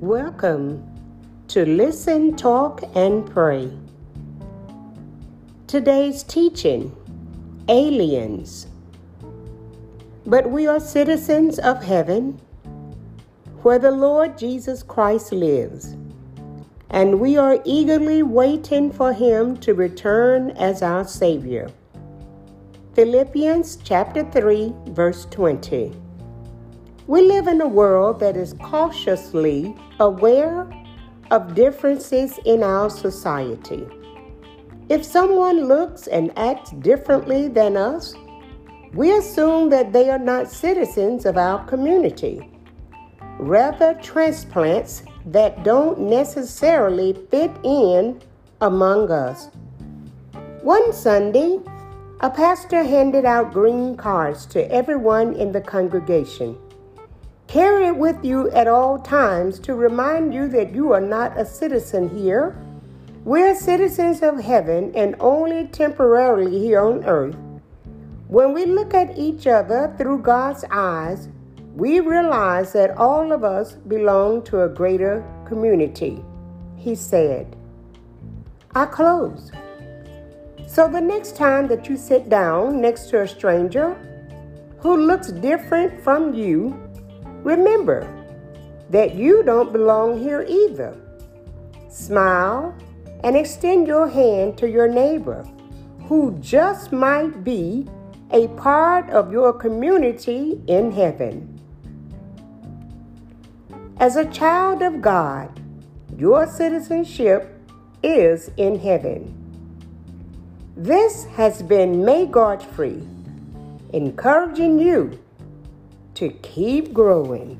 welcome to Listen, Talk, and Pray. Today's teaching Aliens. But we are citizens of heaven, where the Lord Jesus Christ lives, and we are eagerly waiting for him to return as our Savior. Philippians chapter 3, verse 20. We live in a world that is cautiously aware of differences in our society. If someone looks and acts differently than us, we assume that they are not citizens of our community, rather, transplants that don't necessarily fit in among us. One Sunday, a pastor handed out green cards to everyone in the congregation. Carry it with you at all times to remind you that you are not a citizen here. We're citizens of heaven and only temporarily here on earth. When we look at each other through God's eyes, we realize that all of us belong to a greater community. He said, I close. So the next time that you sit down next to a stranger who looks different from you, Remember that you don't belong here either. Smile and extend your hand to your neighbor who just might be a part of your community in heaven. As a child of God, your citizenship is in heaven. This has been May Godfrey encouraging you to keep growing.